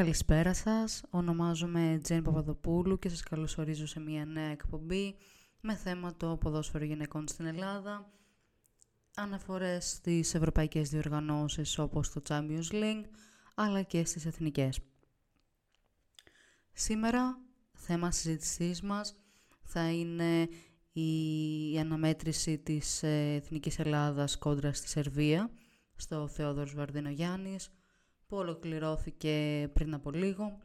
Καλησπέρα σας, ονομάζομαι Τζέν Παπαδοπούλου και σας καλωσορίζω σε μια νέα εκπομπή με θέμα το ποδόσφαιρο γυναικών στην Ελλάδα, αναφορές στις ευρωπαϊκές διοργανώσεις όπως το Champions League, αλλά και στις εθνικές. Σήμερα, θέμα συζήτησής μας θα είναι η αναμέτρηση της ε, Εθνικής Ελλάδας κόντρα στη Σερβία, στο Θεόδωρος Βαρδίνο Γιάννης, που ολοκληρώθηκε πριν από λίγο.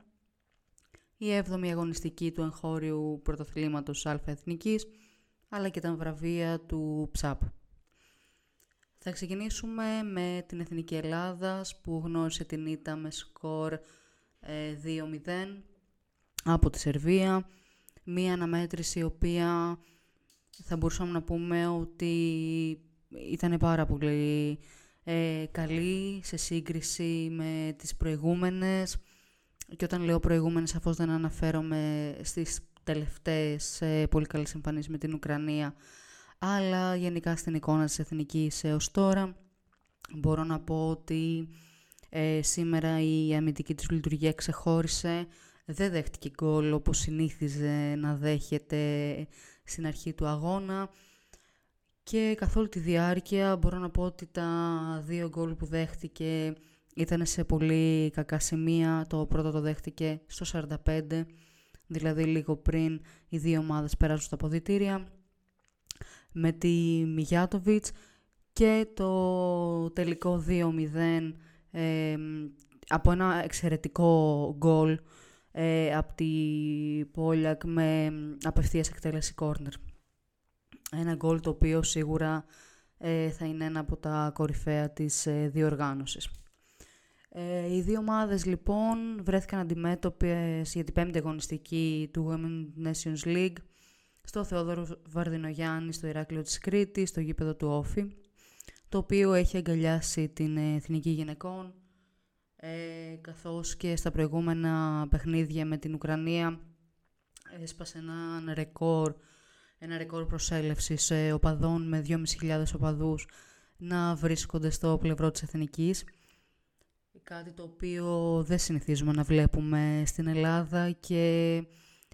Η 7η αγωνιστική του εγχώριου πρωτοθλήματος Α Εθνικής, αλλά και τα βραβεία του ΨΑΠ. Θα ξεκινήσουμε με την Εθνική Ελλάδας που γνώρισε την ήττα με σκορ 2-0 ε, από τη Σερβία. Μία αναμέτρηση η οποία θα μπορούσαμε να πούμε ότι ήταν πάρα πολύ ε, καλή σε σύγκριση με τις προηγούμενες. Και όταν λέω προηγούμενες σαφώς δεν αναφέρομαι στις τελευταίες ε, πολύ καλές εμφανίσεις με την Ουκρανία αλλά γενικά στην εικόνα της εθνικής έως τώρα. Μπορώ να πω ότι ε, σήμερα η αμυντική της λειτουργία ξεχώρισε. Δεν δέχτηκε γκολ όπως συνήθιζε να δέχεται στην αρχή του αγώνα και καθ' όλη τη διάρκεια μπορώ να πω ότι τα δύο γκολ που δέχτηκε ήταν σε πολύ κακά σημεία. Το πρώτο το δέχτηκε στο 45, δηλαδή λίγο πριν οι δύο ομάδες περάσουν στα ποδητήρια, με τη Μιγιάτοβιτς και το τελικό 2-0 ε, από ένα εξαιρετικό γκολ ε, από τη Πόλιακ με απευθείας εκτέλεση κόρνερ. Ένα γκολ το οποίο σίγουρα ε, θα είναι ένα από τα κορυφαία της ε, διοργάνωσης. Ε, οι δύο ομάδες λοιπόν βρέθηκαν αντιμέτωπες για την πέμπτη αγωνιστική του Women's Nations League στο Θεόδωρο Βαρδινογιάννη στο Ηράκλειο της Κρήτης, στο γήπεδο του Όφη, το οποίο έχει αγκαλιάσει την Εθνική Γυναικών, ε, καθώς και στα προηγούμενα παιχνίδια με την Ουκρανία έσπασε ένα ρεκόρ ένα ρεκόρ προσέλευσης ε, οπαδών με 2.500 οπαδούς να βρίσκονται στο πλευρό της Εθνικής. Κάτι το οποίο δεν συνηθίζουμε να βλέπουμε στην Ελλάδα και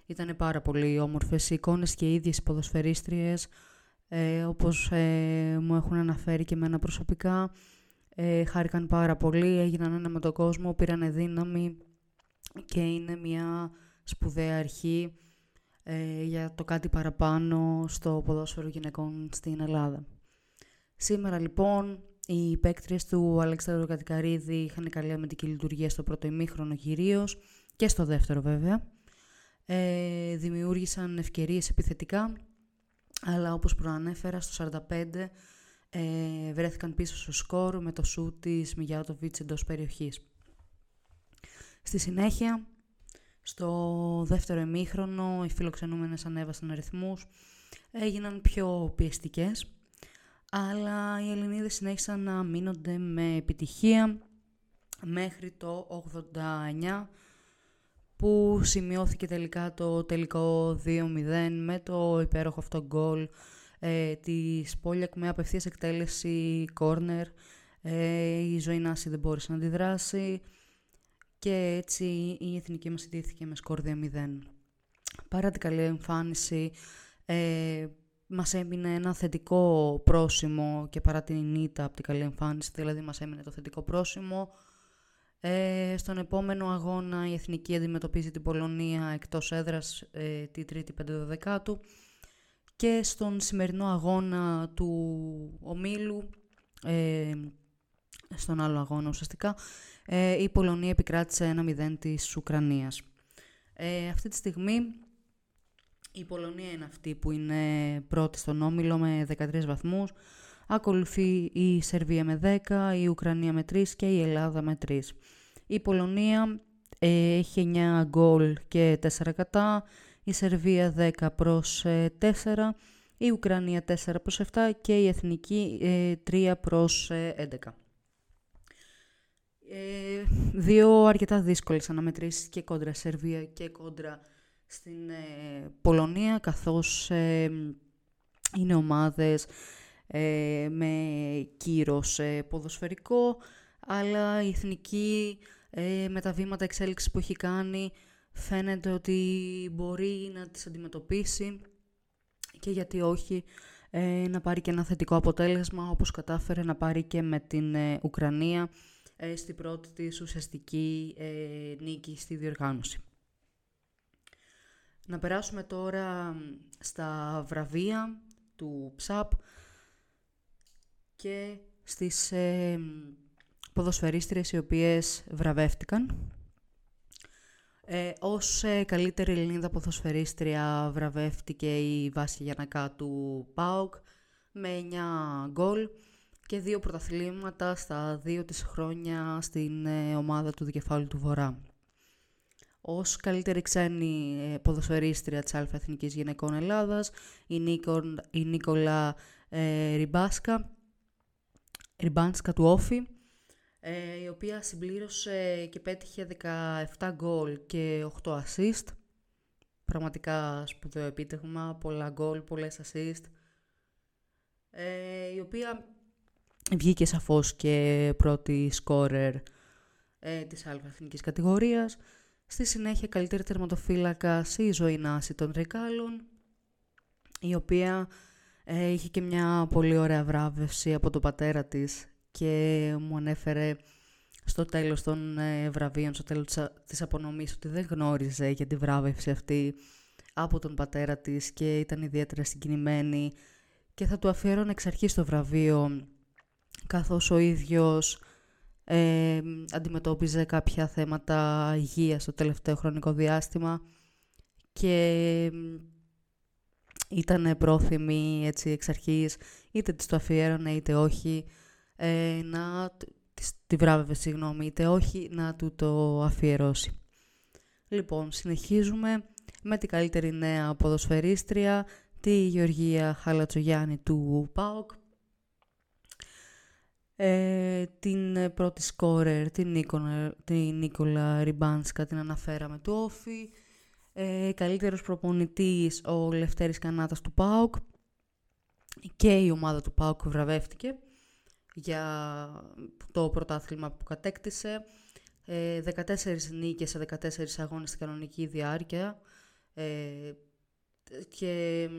ήταν πάρα πολύ όμορφες οι εικόνες και οι ίδιες οι ποδοσφαιρίστριες ε, όπως ε, μου έχουν αναφέρει και εμένα προσωπικά ε, χάρηκαν πάρα πολύ, έγιναν ένα με τον κόσμο, πήραν δύναμη και είναι μια σπουδαία αρχή ε, για το κάτι παραπάνω στο ποδόσφαιρο γυναικών στην Ελλάδα. Σήμερα λοιπόν οι παίκτριες του Αλέξανδρου Κατικαρίδη είχαν καλή αμυντική λειτουργία στο πρώτο ημίχρονο κυρίω και στο δεύτερο βέβαια. Ε, δημιούργησαν ευκαιρίες επιθετικά, αλλά όπως προανέφερα στο 45 ε, βρέθηκαν πίσω στο σκορ με το σούτ της Μιγιάτοβιτς εντός περιοχής. Στη συνέχεια στο δεύτερο εμίχρονο οι φιλοξενούμενες ανέβασαν αριθμούς, έγιναν πιο πιεστικές, αλλά οι Ελληνίδες συνέχισαν να μείνονται με επιτυχία μέχρι το 89 που σημειώθηκε τελικά το τελικό 2-0 με το υπέροχο αυτό γκολ ε, της Πόλιακ με απευθείας εκτέλεση κόρνερ. Ε, η Ζωηνάση δεν μπόρεσε να αντιδράσει και έτσι η εθνική μας ιτήθηκε με σκορ 2-0. Παρά την καλή εμφάνιση, ε, μας έμεινε ένα θετικό πρόσημο και παρά την ήττα από την καλή εμφάνιση, δηλαδή μας έμεινε το θετικό πρόσημο. Ε, στον επόμενο αγώνα η Εθνική αντιμετωπίζει την Πολωνία εκτός έδρας ε, τη 3η 5 του και στον σημερινό αγώνα του ομίλου, ε, στον άλλο αγώνα ουσιαστικά, ε, η Πολωνία επικράτησε ένα 0 της Ουκρανίας. Ε, αυτή τη στιγμή η Πολωνία είναι αυτή που είναι πρώτη στον Όμιλο με 13 βαθμούς. Ακολουθεί η Σερβία με 10, η Ουκρανία με 3 και η Ελλάδα με 3. Η Πολωνία ε, έχει 9 γκολ και 4 κατά, η Σερβία 10 προς 4, η Ουκρανία 4 προς 7 και η Εθνική 3 προς 11. Ε, δύο αρκετά δύσκολες αναμετρήσεις και κόντρα Σερβία και κόντρα στην ε, Πολωνία, καθώς ε, είναι ομάδες ε, με κύρος ποδοσφαιρικό, αλλά η εθνική ε, με τα βήματα εξέλιξης που έχει κάνει φαίνεται ότι μπορεί να τις αντιμετωπίσει και γιατί όχι ε, να πάρει και ένα θετικό αποτέλεσμα όπως κατάφερε να πάρει και με την ε, Ουκρανία. ε, στην πρώτη της ουσιαστική νίκη στη διοργάνωση. Να περάσουμε τώρα στα βραβεία του ΨΑΠ και στις ε, ποδοσφαιρίστριες οι οποίες βραβεύτηκαν. Ε, ως ε, καλύτερη Ελληνίδα ποδοσφαιρίστρια βραβεύτηκε η Βάσια Γιανακά του ΠΑΟΚ με 9 γκολ και δύο πρωταθλήματα στα δύο της χρόνια στην ε, ομάδα του Δικεφάλου του Βορρά. Ως καλύτερη ξένη ε, ποδοσφαιρίστρια της Αλφα Εθνικής Γυναικών Ελλάδας, η, Νίκο, η Νίκολα ε, Ριμπάσκα, Ριμπάνσκα του Όφη, ε, η οποία συμπλήρωσε και πέτυχε 17 γκολ και 8 assist. Πραγματικά σπουδαίο επίτευγμα, πολλά γκολ, πολλές assist. Ε, η οποία βγήκε σαφώς και πρώτη σκόρερ ε, της αλφα εθνικής κατηγορίας. Στη συνέχεια καλύτερη τερματοφύλακα η ζωή Νάση των Ρικάλων, η οποία ε, είχε και μια πολύ ωραία βράβευση από τον πατέρα της και μου ανέφερε στο τέλος των ε, βραβείων, στο τέλος της απονομής, ότι δεν γνώριζε για τη βράβευση αυτή από τον πατέρα της και ήταν ιδιαίτερα συγκινημένη και θα του αφιέρωνε εξ αρχής το βραβείο καθώς ο ίδιος ε, αντιμετώπιζε κάποια θέματα υγείας στο τελευταίο χρονικό διάστημα και ήταν πρόθυμη έτσι εξ αρχής, είτε της το αφιέρωνε είτε όχι, ε, να της βράβευε, συγγνώμη, είτε όχι, να του το αφιερώσει. Λοιπόν, συνεχίζουμε με την καλύτερη νέα ποδοσφαιρίστρια, τη Γεωργία Χαλατσογιάννη του ΠΑΟΚ, ε, την πρώτη σκόρερ, την, Νίκολα, την Νίκολα Ριμπάνσκα, την αναφέραμε του Όφη, ε, καλύτερος προπονητής ο Λευτέρης Κανάτας του ΠΑΟΚ. Και η ομάδα του ΠΑΟΚ βραβεύτηκε για το πρωτάθλημα που κατέκτησε. 14 ε, νίκες σε 14 αγώνες στην κανονική διάρκεια. Ε, και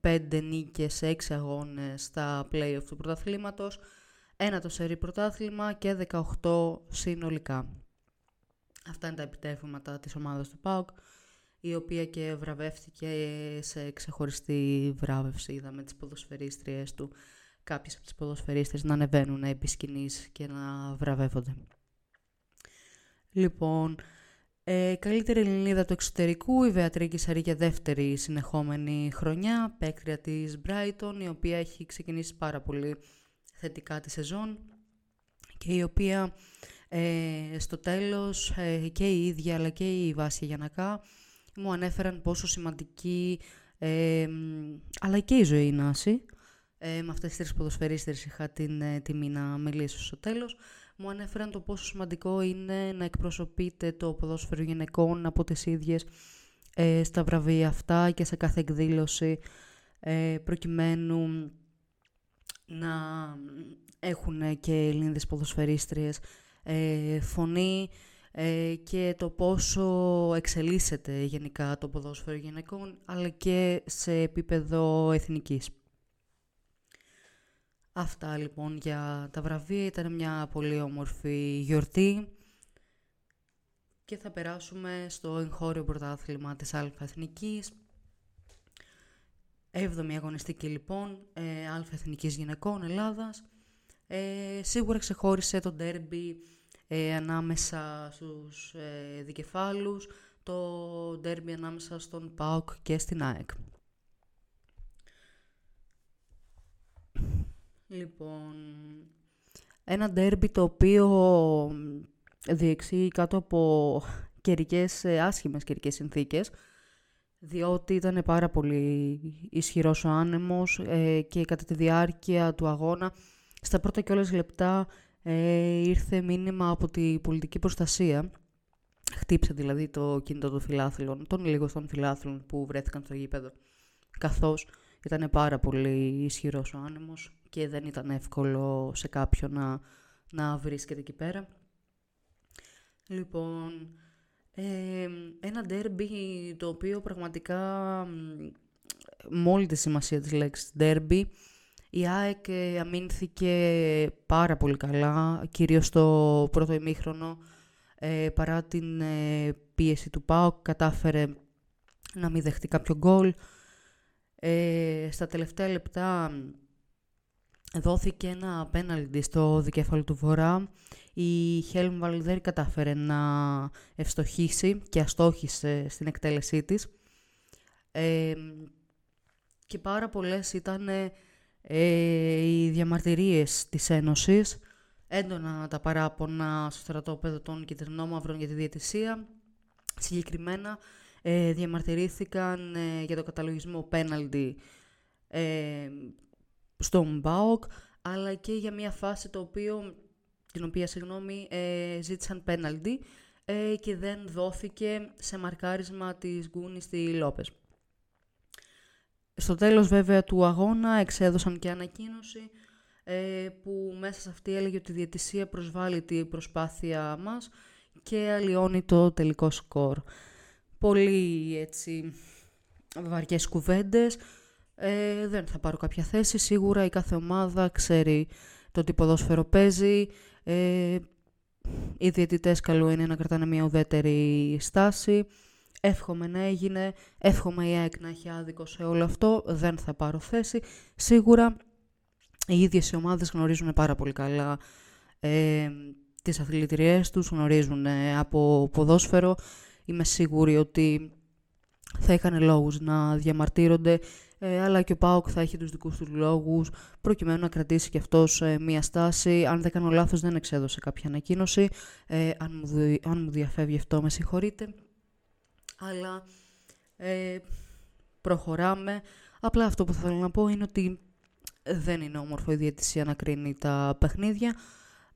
5 νίκες σε 6 αγώνες στα play-off του πρωταθλήματος, ένα το σερί πρωτάθλημα και 18 συνολικά. Αυτά είναι τα επιτεύγματα της ομάδας του ΠΑΟΚ, η οποία και βραβεύτηκε σε ξεχωριστή βράβευση. Είδαμε τις ποδοσφαιρίστριες του κάποιες από τις ποδοσφαιρίστες να ανεβαίνουν επί σκηνής και να βραβεύονται. Λοιπόν, ε, καλύτερη Ελληνίδα του εξωτερικού, η Βεατρίκη Σαρή για δεύτερη συνεχόμενη χρονιά, παίκτρια της Brighton, η οποία έχει ξεκινήσει πάρα πολύ θετικά τη σεζόν και η οποία ε, στο τέλος ε, και η ίδια αλλά και η Βάσια Γιανακά μου ανέφεραν πόσο σημαντική ε, αλλά και η ζωή Νάση. Ε, με αυτές τις τρεις ποδοσφαιρίστες είχα την ε, τιμή να μιλήσω στο τέλος, μου ανέφεραν το πόσο σημαντικό είναι να εκπροσωπείτε το ποδόσφαιρο γυναικών από τις ίδιες ε, στα βραβεία αυτά και σε κάθε εκδήλωση ε, προκειμένου να έχουν και Ελληνίδες ποδοσφαιρίστριες ε, φωνή ε, και το πόσο εξελίσσεται γενικά το ποδόσφαιρο γυναικών αλλά και σε επίπεδο εθνικής. Αυτά λοιπόν για τα βραβεία. Ήταν μια πολύ όμορφη γιορτή. Και θα περάσουμε στο εγχώριο πρωτάθλημα της Αλφα Εθνικής. Έβδομη αγωνιστική λοιπόν, ε, Αλφα Εθνικής Γυναικών Ελλάδας. Ε, σίγουρα ξεχώρισε το ντέρμπι ε, ανάμεσα στους ε, δικεφάλους, το ντέρμπι ανάμεσα στον ΠΑΟΚ και στην ΑΕΚ. Λοιπόν, ένα ντέρμπι το οποίο διεξήγει κάτω από καιρικές, ε, άσχημες καιρικές συνθήκες, διότι ήταν πάρα πολύ ισχυρός ο άνεμος ε, και κατά τη διάρκεια του αγώνα, στα πρώτα κιόλας λεπτά, ε, ήρθε μήνυμα από τη πολιτική προστασία. Χτύψε δηλαδή το κινητό των φιλάθλων, των λιγοστών φιλάθλων που βρέθηκαν στο γήπεδο. Καθώς ήταν πάρα πολύ ισχυρός ο άνεμος και δεν ήταν εύκολο σε κάποιον να, να βρίσκεται εκεί πέρα. Λοιπόν, ε, ένα ντέρμπι το οποίο πραγματικά μόλι τη σημασία της λέξης ντέρμπι η ΑΕΚ ε, αμήνθηκε πάρα πολύ καλά, κυρίως στο πρώτο ημίχρονο, ε, παρά την ε, πίεση του ΠΑΟΚ, κατάφερε να μην δεχτεί κάποιο γκολ. Ε, στα τελευταία λεπτά δόθηκε ένα πέναλτι στο δικέφαλο του Βορρά. Η Χέλμ Βαλδέρ κατάφερε να ευστοχήσει και αστόχησε στην εκτέλεσή της. και πάρα πολλές ήταν ε, οι διαμαρτυρίες της Ένωσης, έντονα τα παράπονα στο στρατόπεδο των κυτρινόμαυρων για τη διαιτησία. Συγκεκριμένα ε, διαμαρτυρήθηκαν ε, για το καταλογισμό πέναλτι ε, στον ΜΠΑΟΚ, αλλά και για μια φάση το οποίο, την οποία συγγνώμη, ε, ζήτησαν πέναλτι ε, και δεν δόθηκε σε μαρκάρισμα της Γκούνης στη Λόπες. Στο τέλος βέβαια του αγώνα εξέδωσαν και ανακοίνωση ε, που μέσα σε αυτή έλεγε ότι η διαιτησία προσβάλλει την προσπάθεια μας και αλλοιώνει το τελικό σκορ. Πολύ έτσι βαριές κουβέντες. Ε, δεν θα πάρω κάποια θέση. Σίγουρα η κάθε ομάδα ξέρει το τι ποδόσφαιρο παίζει. Ε, οι διαιτητές καλό είναι να κρατάνε μια ουδέτερη στάση. Εύχομαι να έγινε, εύχομαι η ΑΕΚ να έχει άδικο σε όλο αυτό, δεν θα πάρω θέση. Σίγουρα οι ίδιες οι ομάδες γνωρίζουν πάρα πολύ καλά ε, τις αθλητριές τους, γνωρίζουν ε, από ποδόσφαιρο. Είμαι σίγουρη ότι θα είχαν λόγους να διαμαρτύρονται, ε, αλλά και ο ΠΑΟΚ θα έχει τους δικούς του λόγους, προκειμένου να κρατήσει και αυτός ε, μία στάση. Αν δεν κάνω λάθος δεν εξέδωσε κάποια ανακοίνωση. Ε, αν, μου, αν μου διαφεύγει αυτό με συγχωρείτε αλλά ε, προχωράμε. Απλά αυτό που θέλω να πω είναι ότι δεν είναι όμορφο η διαιτησία να κρίνει τα παιχνίδια,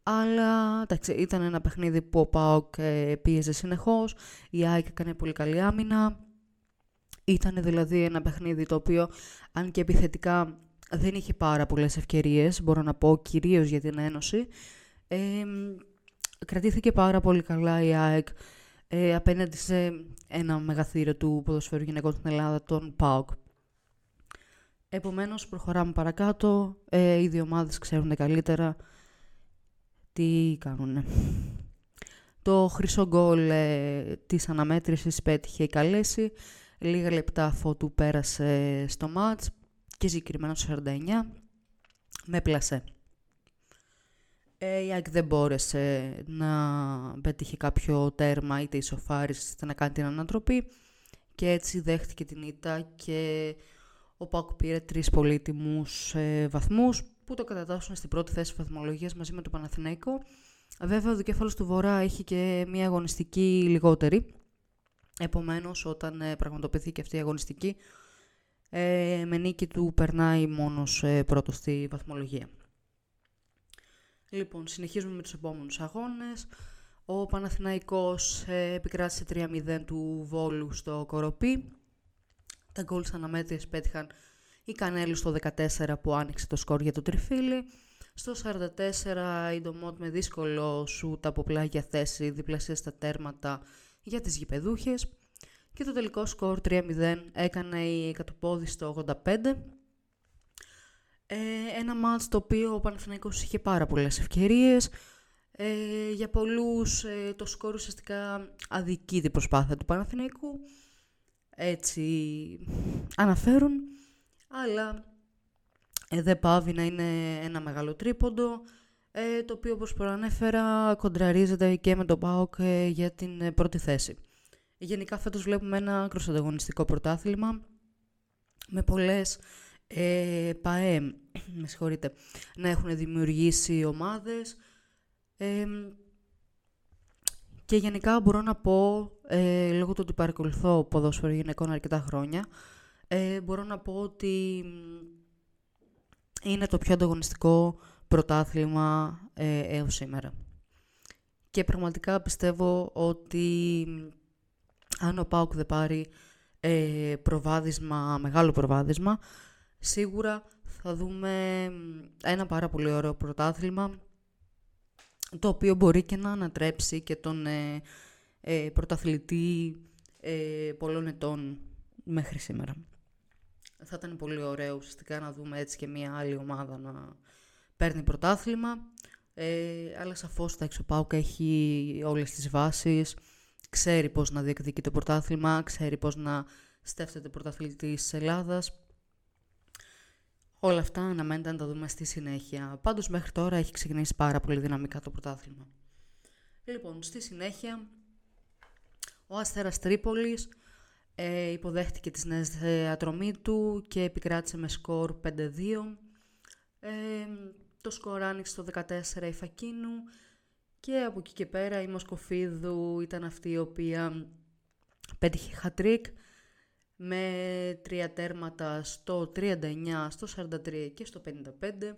αλλά εντάξει, ήταν ένα παιχνίδι που ο ΠΑΟΚ ε, πίεζε συνεχώς, η ΑΕΚ έκανε πολύ καλή άμυνα, ήταν δηλαδή ένα παιχνίδι το οποίο, αν και επιθετικά δεν είχε πάρα πολλές ευκαιρίες, μπορώ να πω κυρίως για την Ένωση, ε, κρατήθηκε πάρα πολύ καλά η ΑΕΚ ε, απέναντι σε ένα μεγαθύριο του ποδοσφαίρου γυναικών στην Ελλάδα, τον ΠΑΟΚ. Επομένως, προχωράμε παρακάτω. Ε, οι δύο ομάδες ξέρουν καλύτερα τι κάνουν. Το χρυσό γκολ ε, της αναμέτρησης πέτυχε η Καλέση. Λίγα λεπτά αφού του πέρασε στο μάτς και συγκεκριμένα στο 49 με πλασέ. Ε, η ΑΕΚ δεν μπόρεσε να πετύχει κάποιο τέρμα είτε ισοφάρισης είτε να κάνει την ανατροπή και έτσι δέχτηκε την ήττα και ο ΠΑΚ πήρε τρεις πολύτιμους ε, βαθμούς που το κατατάσσουν στην πρώτη θέση βαθμολογίας μαζί με το Παναθηναϊκό. Βέβαια ο δικέφαλος του Βορρά έχει και μια αγωνιστική λιγότερη. Επομένως όταν ε, πραγματοποιηθεί αυτή η αγωνιστική ε, με νίκη του περνάει μόνος ε, πρώτος στη βαθμολογία. Λοιπόν, συνεχίζουμε με τους επόμενους αγώνες. Ο Παναθηναϊκός ε, επικράτησε 3-0 του Βόλου στο Κοροπή. Τα γκολ σαν αναμέτρηση πέτυχαν η Κανέλου στο 14 που άνοιξε το σκορ για το τριφύλι. Στο 44 η Ντομότ με δύσκολο σούτ από πλάγια θέση διπλασία στα τέρματα για τις γηπεδούχες. Και το τελικό σκορ 3-0 έκανε η Κατοπόδη στο 85 ε, ένα μάτς το οποίο ο Παναθηναϊκός είχε πάρα πολλές ευκαιρίες. Ε, για πολλούς ε, το σκορ ουσιαστικά αδικεί την προσπάθεια του Παναθηναϊκού. Έτσι αναφέρουν. Αλλά ε, δεν πάβει να είναι ένα μεγάλο τρίποντο. Ε, το οποίο όπως προανέφερα κοντραρίζεται και με τον ΠΑΟΚ ε, για την πρώτη θέση. Γενικά φέτος βλέπουμε ένα κροσανταγωνιστικό πρωτάθλημα με πολλές ε, ΠΑΕ, με συγχωρείτε, να έχουν δημιουργήσει ομάδες. και γενικά μπορώ να πω, ε, λόγω του ότι παρακολουθώ ποδόσφαιρο γυναικών αρκετά χρόνια, ε, μπορώ να πω ότι είναι το πιο ανταγωνιστικό πρωτάθλημα ε, έως σήμερα. Και πραγματικά πιστεύω ότι αν ο Πάουκ δεν πάρει ε, προβάδισμα, μεγάλο προβάδισμα, σίγουρα θα δούμε ένα πάρα πολύ ωραίο πρωτάθλημα το οποίο μπορεί και να ανατρέψει και τον ε, ε, πρωταθλητή ε, πολλών ετών μέχρι σήμερα. Θα ήταν πολύ ωραίο ουσιαστικά να δούμε έτσι και μια άλλη ομάδα να παίρνει πρωτάθλημα. Ε, αλλά σαφώς τα Εξωπάουκα έχει όλες τις βάσεις, ξέρει πώς να διεκδικεί το πρωτάθλημα, ξέρει πώς να στέφτεται πρωταθλητής της Ελλάδας. Όλα αυτά αναμένεται να τα δούμε στη συνέχεια. Πάντως μέχρι τώρα έχει ξεκινήσει πάρα πολύ δυναμικά το πρωτάθλημα. Λοιπόν, στη συνέχεια ο Αστέρας Τρίπολης ε, υποδέχτηκε τις νέες ατρομή του και επικράτησε με σκορ 5-2. Ε, το σκορ άνοιξε το 14 η Φακίνου και από εκεί και πέρα η Μοσκοφίδου ήταν αυτή η οποία πέτυχε χατρίκ με τρία τέρματα στο 39, στο 43 και στο 55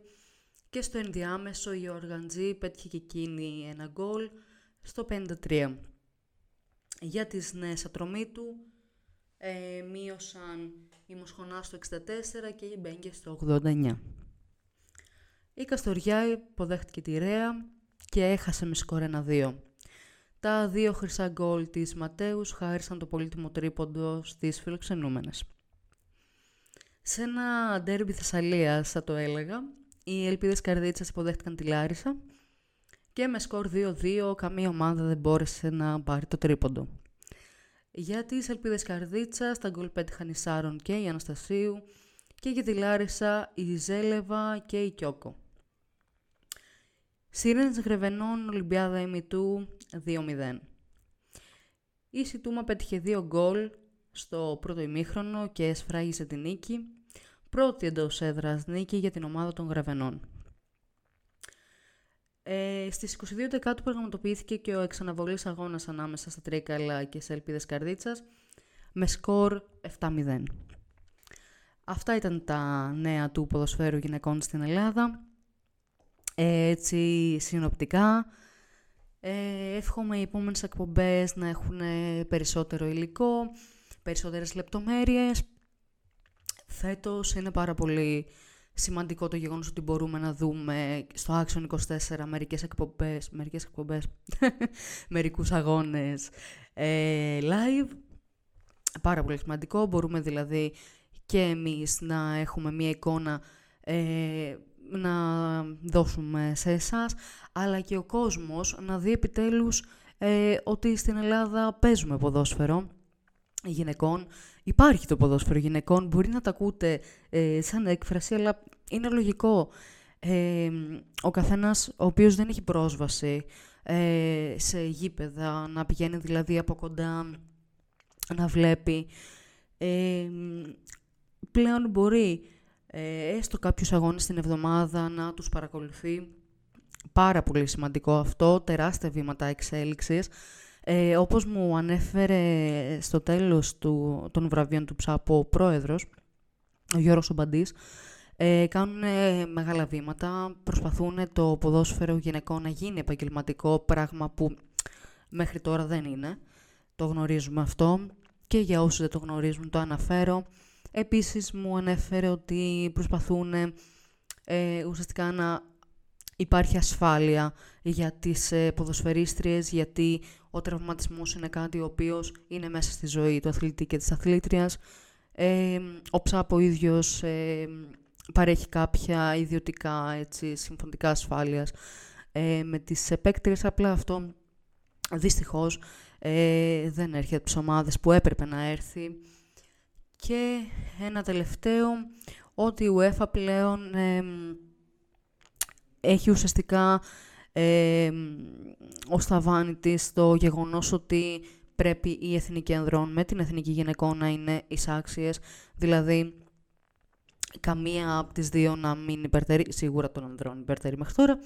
και στο ενδιάμεσο η Οργαντζή πέτυχε και εκείνη ένα γκολ στο 53. Για τις νέες ατρομή του ε, μείωσαν η Μοσχονάς στο 64 και η Μπέγκες στο 89. Η Καστοριά υποδέχτηκε τη Ρέα και έχασε με σκορ 1-2. Τα δύο χρυσά γκολ της Ματέους χάρισαν το πολύτιμο τρίποντο στις φιλοξενούμενες. Σε ένα ντέρμπι Θεσσαλίας, θα το έλεγα, οι Ελπίδες Καρδίτσας υποδέχτηκαν τη Λάρισα και με σκορ 2-2 καμία ομάδα δεν μπόρεσε να πάρει το τρίποντο. Για τις Ελπίδες Καρδίτσας, τα γκολ πέτυχαν η Σάρων και η Αναστασίου και για τη Λάρισα η Ζέλεβα και η Κιόκο. Σύρενες Γρεβενών Ολυμπιάδα ημιτού 2-0. Η Σιτούμα πέτυχε δύο γκολ στο πρώτο ημίχρονο και σφράγισε την νίκη. Πρώτη εντός έδρας νίκη για την ομάδα των Γρεβενών. Ε, στις 22 Δεκάτου πραγματοποιήθηκε και ο εξαναβολής αγώνας ανάμεσα στα Τρίκαλα και σε Ελπίδες Καρδίτσας με σκορ 7-0. Αυτά ήταν τα νέα του ποδοσφαίρου γυναικών στην Ελλάδα. Ε, έτσι συνοπτικά. Ε, εύχομαι οι επόμενες εκπομπές να έχουν περισσότερο υλικό, περισσότερες λεπτομέρειες. Φέτος είναι πάρα πολύ σημαντικό το γεγονός ότι μπορούμε να δούμε στο Action 24 μερικές εκπομπές, μερικές εκπομπές, μερικούς αγώνες ε, live. Πάρα πολύ σημαντικό. Μπορούμε δηλαδή και εμείς να έχουμε μία εικόνα ε, να δώσουμε σε εσάς, αλλά και ο κόσμος να δει επιτέλους ε, ότι στην Ελλάδα παίζουμε ποδόσφαιρο γυναικών. Υπάρχει το ποδόσφαιρο γυναικών, μπορεί να τα ακούτε ε, σαν έκφραση, αλλά είναι λογικό. Ε, ο καθένας ο οποίος δεν έχει πρόσβαση ε, σε γήπεδα, να πηγαίνει δηλαδή από κοντά, να βλέπει, ε, πλέον μπορεί ε, έστω κάποιους αγώνες την εβδομάδα να τους παρακολουθεί. Πάρα πολύ σημαντικό αυτό, τεράστια βήματα εξέλιξης. Ε, όπως μου ανέφερε στο τέλος του, των βραβείων του ΨΑΠΟ ο πρόεδρος, ο Γιώργος Ομπαντής, ε, κάνουν μεγάλα βήματα, προσπαθούν το ποδόσφαιρο γυναικών να γίνει επαγγελματικό, πράγμα που μέχρι τώρα δεν είναι. Το γνωρίζουμε αυτό και για όσους δεν το γνωρίζουν το αναφέρω. Επίσης μου ανέφερε ότι προσπαθούν ε, ουσιαστικά να υπάρχει ασφάλεια για τις ε, ποδοσφαιρίστριες, γιατί ο τραυματισμός είναι κάτι ο οποίος είναι μέσα στη ζωή του αθλητή και της αθλήτριας. Ε, ο ΨΑΠ ο ίδιος ε, παρέχει κάποια ιδιωτικά έτσι, συμφωνητικά ασφάλειας ε, με τις επέκτηρες, απλά αυτό δυστυχώς ε, δεν έρχεται από τις ομάδες που έπρεπε να έρθει. Και ένα τελευταίο, ότι η UEFA πλέον έχει ουσιαστικά ε, ως ταβάνι της το γεγονός ότι πρέπει η εθνική ανδρών με την εθνική γυναικών να είναι εισάξιες, δηλαδή καμία από τις δύο να μην υπερτερεί, σίγουρα των ανδρών υπερτερεί μέχρι τώρα,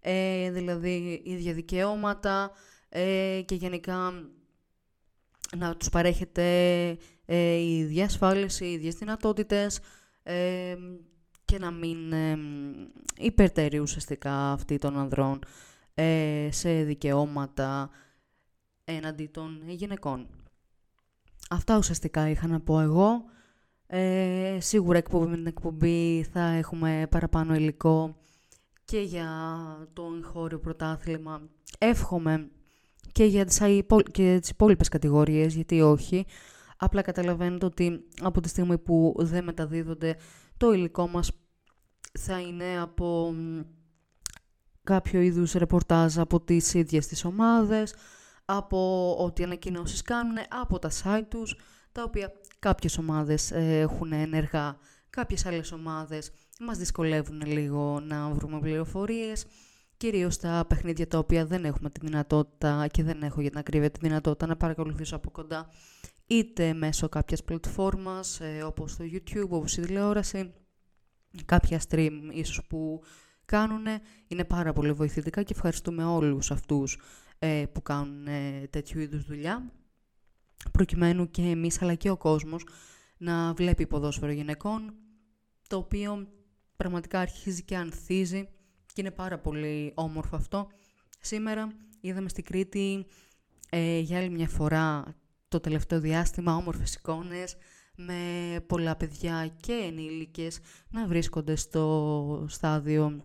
ε, δηλαδή ίδια δικαιώματα ε, και γενικά να τους παρέχεται ε, η ίδια ασφάλιση, οι ίδιες δυνατότητες ε, και να μην ε, υπερτερεί ουσιαστικά αυτή των ανδρών ε, σε δικαιώματα έναντι των γυναικών. Αυτά ουσιαστικά είχα να πω εγώ. Ε, σίγουρα εκπομπή με την εκπομπή θα έχουμε παραπάνω υλικό και για το εγχώριο πρωτάθλημα. Εύχομαι και για τις, και τις υπόλοιπες κατηγορίες, γιατί όχι. Απλά καταλαβαίνετε ότι από τη στιγμή που δεν μεταδίδονται το υλικό μας θα είναι από κάποιο είδους ρεπορτάζ από τις ίδιες τις ομάδες, από ό,τι ανακοινώσεις κάνουν, από τα site τους, τα οποία κάποιες ομάδες ε, έχουν ενεργά, κάποιες άλλες ομάδες μας δυσκολεύουν λίγο να βρούμε πληροφορίες, κυρίως τα παιχνίδια τα οποία δεν έχουμε τη δυνατότητα και δεν έχω για την ακρίβεια τη δυνατότητα να παρακολουθήσω από κοντά, είτε μέσω κάποιας πλατφόρμας, ε, όπως το YouTube, όπως η τηλεόραση, κάποια stream ίσως που κάνουν, είναι πάρα πολύ βοηθητικά και ευχαριστούμε όλους αυτούς ε, που κάνουν ε, τέτοιου είδους δουλειά, προκειμένου και εμείς αλλά και ο κόσμος να βλέπει ποδόσφαιρο γυναικών, το οποίο πραγματικά αρχίζει και ανθίζει και είναι πάρα πολύ όμορφο αυτό. Σήμερα είδαμε στην Κρήτη ε, για άλλη μια φορά το τελευταίο διάστημα όμορφες εικόνες με πολλά παιδιά και ενήλικες να βρίσκονται στο στάδιο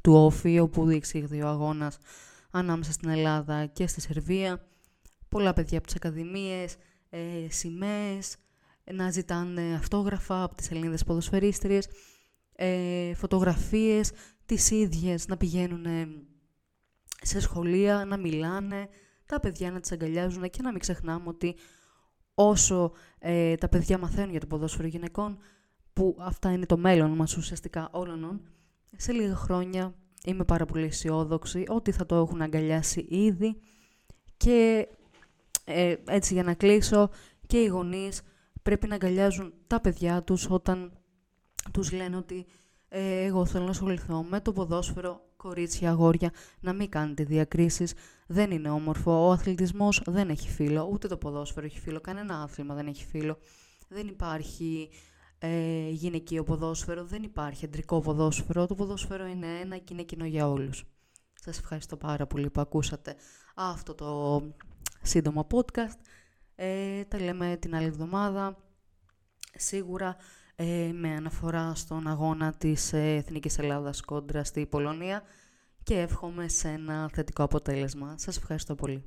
του Όφη όπου διεξήγει ο αγώνας ανάμεσα στην Ελλάδα και στη Σερβία. Πολλά παιδιά από τις ακαδημίες, ε, σημαίες, να ζητάνε αυτόγραφα από τις Ελληνίδες ποδοσφαιρίστριες, ε, φωτογραφίες, τις ίδιες να πηγαίνουν σε σχολεία, να μιλάνε, τα παιδιά να τις αγκαλιάζουν και να μην ξεχνάμε ότι όσο ε, τα παιδιά μαθαίνουν για το ποδόσφαιρο γυναικών, που αυτά είναι το μέλλον μας ουσιαστικά όλων, σε λίγα χρόνια είμαι πάρα πολύ αισιόδοξη ότι θα το έχουν αγκαλιάσει ήδη. Και ε, έτσι για να κλείσω και οι γονείς πρέπει να αγκαλιάζουν τα παιδιά τους όταν τους λένε ότι ε, εγώ θέλω να ασχοληθώ με το ποδόσφαιρο, κορίτσια, αγόρια, να μην κάνετε διακρίσεις, δεν είναι όμορφο, ο αθλητισμός δεν έχει φίλο, ούτε το ποδόσφαιρο έχει φίλο, κανένα άθλημα δεν έχει φίλο, δεν υπάρχει ε, γυναικείο ποδόσφαιρο, δεν υπάρχει αντρικό ποδόσφαιρο, το ποδόσφαιρο είναι ένα και είναι κοινό για όλους. Σας ευχαριστώ πάρα πολύ που ακούσατε αυτό το σύντομο podcast. Ε, τα λέμε την άλλη εβδομάδα. Σίγουρα ε, με αναφορά στον αγώνα της ε, Εθνικής Ελλάδας κόντρα στη Πολωνία και εύχομαι σε ένα θετικό αποτέλεσμα. Σας ευχαριστώ πολύ.